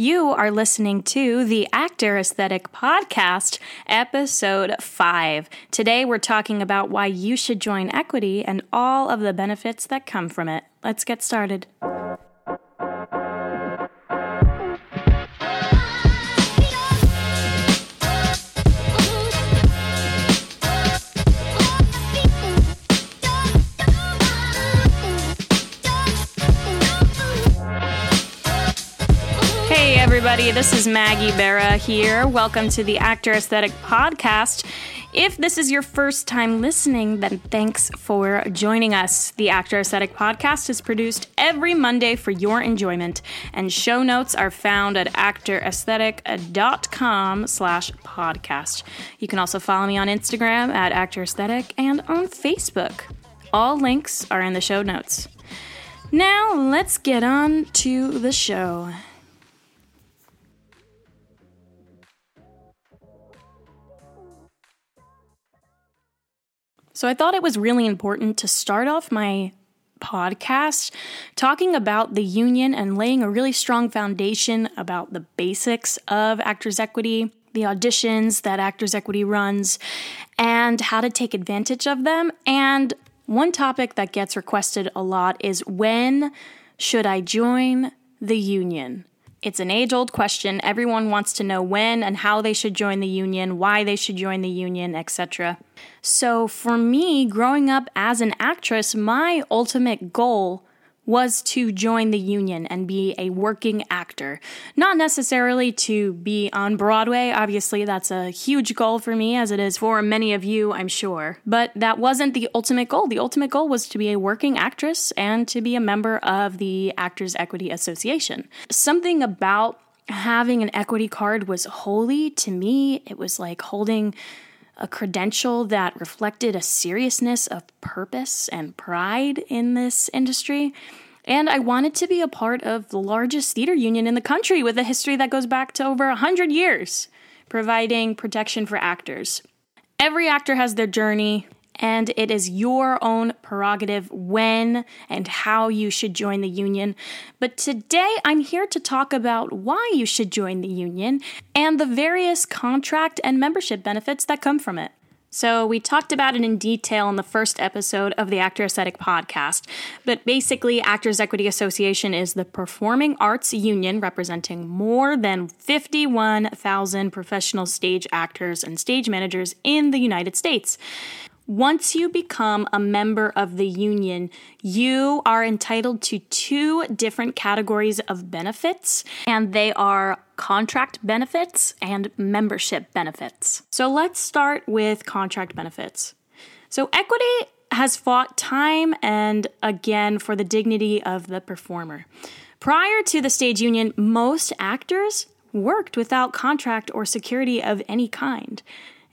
You are listening to the Actor Aesthetic Podcast, episode 5. Today we're talking about why you should join equity and all of the benefits that come from it. Let's get started. Everybody, this is Maggie Barra here. Welcome to the Actor Aesthetic Podcast. If this is your first time listening, then thanks for joining us. The Actor Aesthetic Podcast is produced every Monday for your enjoyment, and show notes are found at actoraesthetic.com slash podcast. You can also follow me on Instagram at Actor Aesthetic and on Facebook. All links are in the show notes. Now, let's get on to the show. So I thought it was really important to start off my podcast talking about the union and laying a really strong foundation about the basics of Actors Equity, the auditions that Actors Equity runs, and how to take advantage of them. And one topic that gets requested a lot is when should I join the union? It's an age old question. Everyone wants to know when and how they should join the union, why they should join the union, etc. So, for me, growing up as an actress, my ultimate goal was to join the union and be a working actor. Not necessarily to be on Broadway, obviously, that's a huge goal for me, as it is for many of you, I'm sure. But that wasn't the ultimate goal. The ultimate goal was to be a working actress and to be a member of the Actors Equity Association. Something about having an equity card was holy to me. It was like holding a credential that reflected a seriousness of purpose and pride in this industry. And I wanted to be a part of the largest theater union in the country with a history that goes back to over 100 years, providing protection for actors. Every actor has their journey, and it is your own prerogative when and how you should join the union. But today I'm here to talk about why you should join the union and the various contract and membership benefits that come from it. So, we talked about it in detail in the first episode of the Actor Aesthetic podcast. But basically, Actors Equity Association is the performing arts union representing more than 51,000 professional stage actors and stage managers in the United States. Once you become a member of the union, you are entitled to two different categories of benefits, and they are contract benefits and membership benefits. So let's start with contract benefits. So, equity has fought time and again for the dignity of the performer. Prior to the stage union, most actors worked without contract or security of any kind.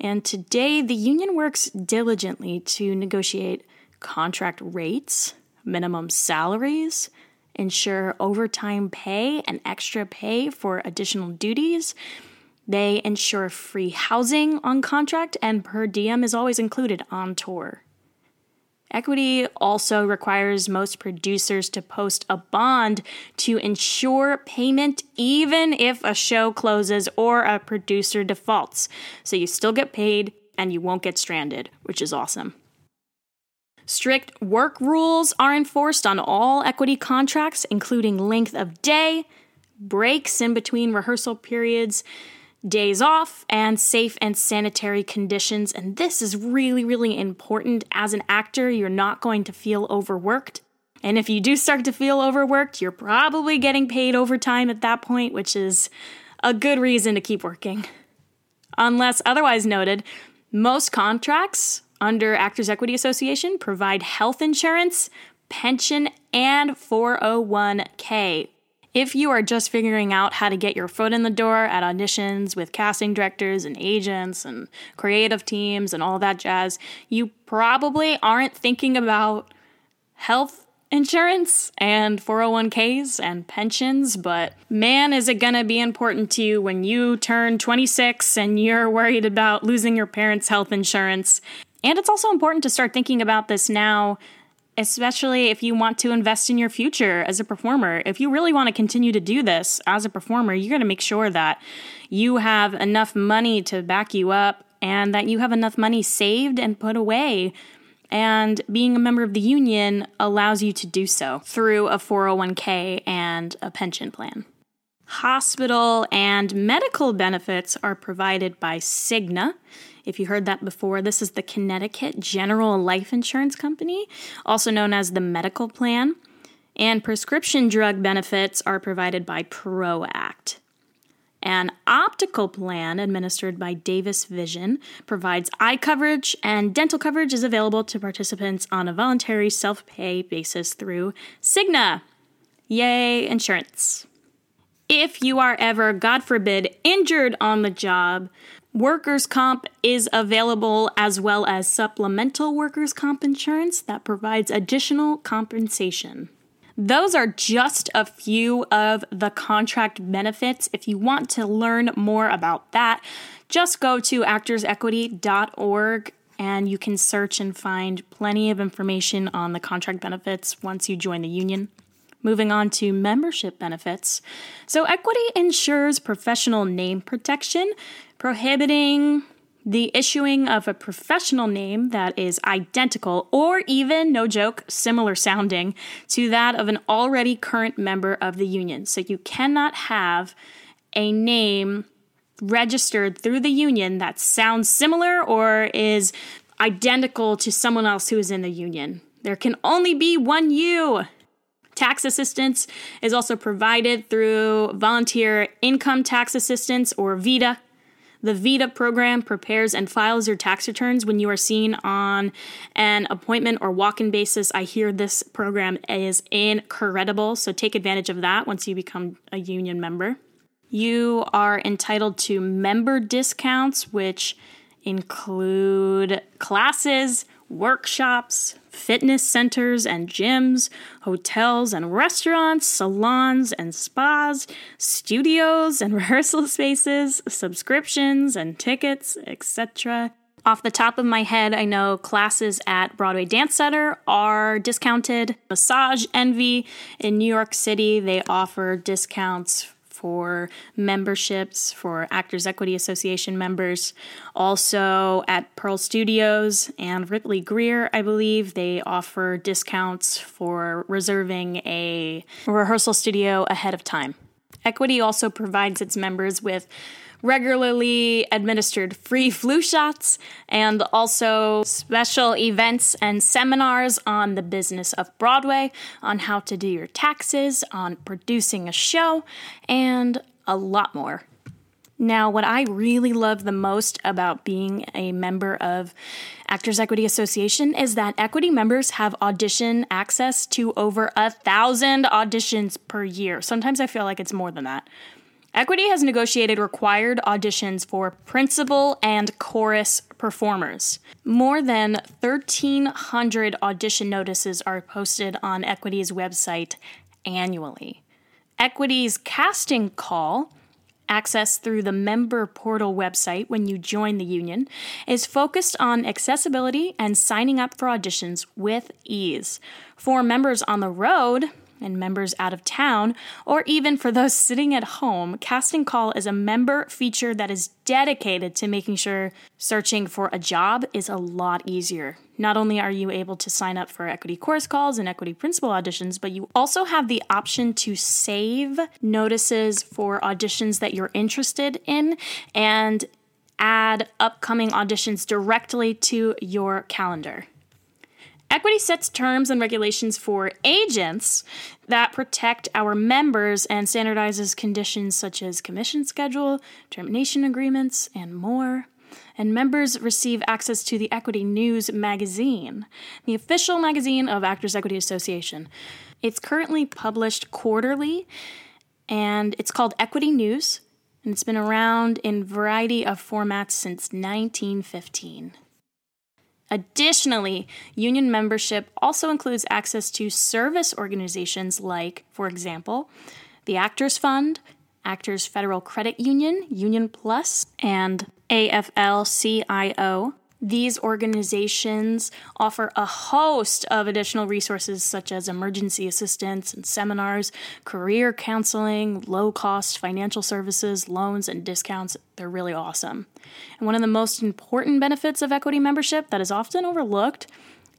And today, the union works diligently to negotiate contract rates, minimum salaries, ensure overtime pay and extra pay for additional duties. They ensure free housing on contract, and per diem is always included on tour. Equity also requires most producers to post a bond to ensure payment even if a show closes or a producer defaults. So you still get paid and you won't get stranded, which is awesome. Strict work rules are enforced on all equity contracts, including length of day, breaks in between rehearsal periods, days off, and safe and sanitary conditions. And this is really, really important. As an actor, you're not going to feel overworked. And if you do start to feel overworked, you're probably getting paid overtime at that point, which is a good reason to keep working. Unless otherwise noted, most contracts under Actors Equity Association provide health insurance, pension, and 401k, if you are just figuring out how to get your foot in the door at auditions with casting directors and agents and creative teams and all that jazz, you probably aren't thinking about health insurance and 401ks and pensions, but man, is it gonna be important to you when you turn 26 and you're worried about losing your parents' health insurance. And it's also important to start thinking about this now especially if you want to invest in your future as a performer. If you really want to continue to do this as a performer, you're going to make sure that you have enough money to back you up and that you have enough money saved and put away. And being a member of the union allows you to do so through a 401k and a pension plan. Hospital and medical benefits are provided by Cigna. If you heard that before, this is the Connecticut General Life Insurance Company, also known as the Medical Plan. And prescription drug benefits are provided by ProAct. An optical plan administered by Davis Vision provides eye coverage, and dental coverage is available to participants on a voluntary self pay basis through Cigna. Yay, insurance. If you are ever, God forbid, injured on the job, Workers' comp is available as well as supplemental workers' comp insurance that provides additional compensation. Those are just a few of the contract benefits. If you want to learn more about that, just go to actorsequity.org and you can search and find plenty of information on the contract benefits once you join the union. Moving on to membership benefits. So, equity ensures professional name protection, prohibiting the issuing of a professional name that is identical or even, no joke, similar sounding to that of an already current member of the union. So, you cannot have a name registered through the union that sounds similar or is identical to someone else who is in the union. There can only be one you. Tax assistance is also provided through Volunteer Income Tax Assistance or VITA. The VITA program prepares and files your tax returns when you are seen on an appointment or walk in basis. I hear this program is incredible, so take advantage of that once you become a union member. You are entitled to member discounts, which include classes, workshops, fitness centers and gyms, hotels and restaurants, salons and spas, studios and rehearsal spaces, subscriptions and tickets, etc. Off the top of my head, I know classes at Broadway Dance Center are discounted. Massage Envy in New York City, they offer discounts for memberships for Actors Equity Association members. Also at Pearl Studios and Ripley Grier, I believe, they offer discounts for reserving a rehearsal studio ahead of time. Equity also provides its members with regularly administered free flu shots, and also special events and seminars on the business of Broadway, on how to do your taxes, on producing a show, and a lot more. Now, what I really love the most about being a member of Actors Equity Association is that equity members have audition access to over a thousand auditions per year. Sometimes I feel like it's more than that. Equity has negotiated required auditions for principal and chorus performers. More than 1,300 audition notices are posted on Equity's website annually. Equity's casting call, accessed through the member portal website when you join the union, is focused on accessibility and signing up for auditions with ease. For members on the road, and members out of town, or even for those sitting at home, Casting Call is a member feature that is dedicated to making sure searching for a job is a lot easier. Not only are you able to sign up for equity chorus calls and equity principal auditions, but you also have the option to save notices for auditions that you're interested in and add upcoming auditions directly to your calendar. Equity sets terms and regulations for agents that protect our members and standardizes conditions such as commission schedule, termination agreements, and more. And members receive access to the Equity News magazine, the official magazine of Actors Equity Association. It's currently published quarterly and it's called Equity News and it's been around in variety of formats since 1915. Additionally, union membership also includes access to service organizations like, for example, the Actors Fund, Actors Federal Credit Union, Union Plus, and AFL CIO, These organizations offer a host of additional resources such as emergency assistance and seminars, career counseling, low cost financial services, loans, and discounts. They're really awesome. And one of the most important benefits of equity membership that is often overlooked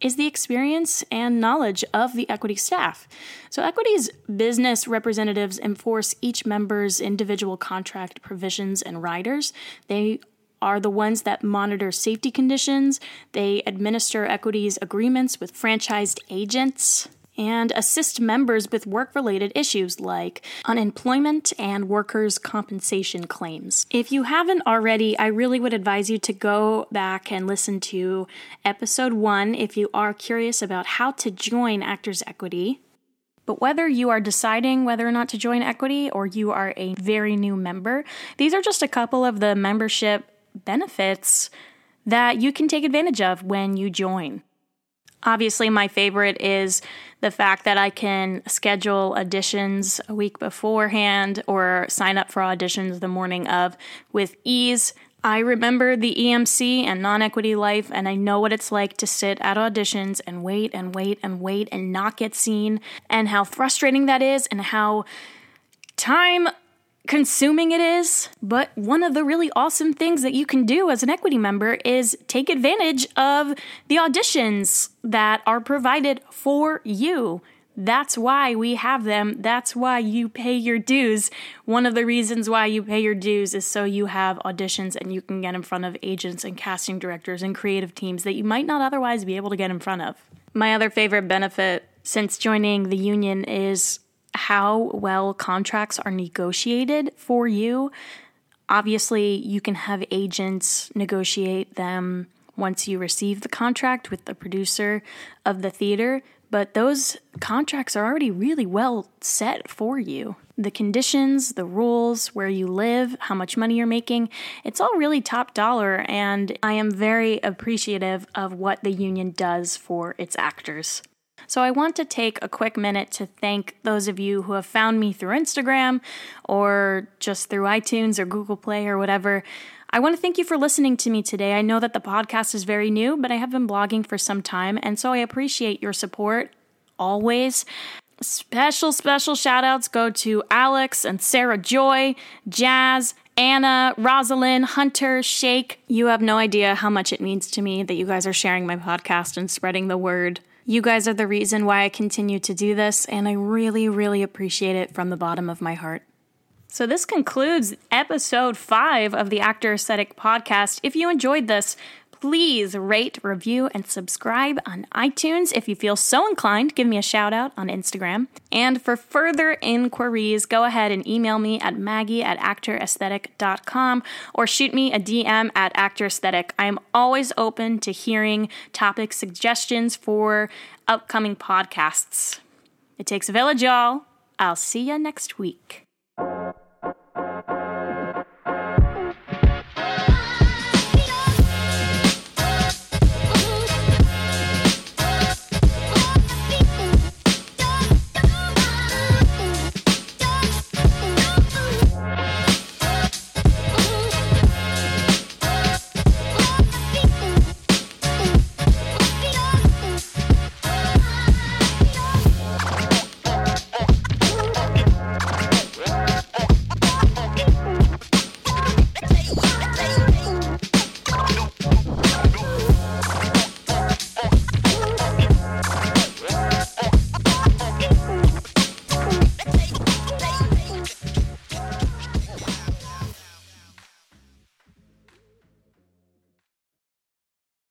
is the experience and knowledge of the equity staff. So, Equity's business representatives enforce each member's individual contract provisions and riders. They are the ones that monitor safety conditions, they administer equities agreements with franchised agents. And assist members with work related issues like unemployment and workers' compensation claims. If you haven't already, I really would advise you to go back and listen to episode one if you are curious about how to join Actors Equity. But whether you are deciding whether or not to join Equity or you are a very new member, these are just a couple of the membership benefits that you can take advantage of when you join. Obviously, my favorite is the fact that I can schedule auditions a week beforehand or sign up for auditions the morning of with ease. I remember the EMC and non equity life, and I know what it's like to sit at auditions and wait and wait and wait and not get seen, and how frustrating that is, and how time consuming it is, but one of the really awesome things that you can do as an equity member is take advantage of the auditions that are provided for you. That's why we have them. That's why you pay your dues. One of the reasons why you pay your dues is so you have auditions and you can get in front of agents and casting directors and creative teams that you might not otherwise be able to get in front of. My other favorite benefit since joining the union is how well contracts are negotiated for you. Obviously, you can have agents negotiate them once you receive the contract with the producer of the theater, but those contracts are already really well set for you. The conditions, the rules, where you live, how much money you're making, it's all really top dollar, and I am very appreciative of what the union does for its actors. So I want to take a quick minute to thank those of you who have found me through Instagram or just through iTunes or Google Play or whatever. I want to thank you for listening to me today. I know that the podcast is very new, but I have been blogging for some time, and so I appreciate your support always. Special, special shout outs go to Alex and Sarah Joy, Jazz, Anna, Rosalind, Hunter, Shake. You have no idea how much it means to me that you guys are sharing my podcast and spreading the word. You guys are the reason why I continue to do this, and I really, really appreciate it from the bottom of my heart. So, this concludes episode five of the Actor Aesthetic podcast. If you enjoyed this, please rate, review, and subscribe on iTunes. If you feel so inclined, give me a shout out on Instagram. And for further inquiries, go ahead and email me at maggie at actoraesthetic.com or shoot me a DM at actoraesthetic. I am always open to hearing topic suggestions for upcoming podcasts. It takes a village, y'all. I'll see you next week.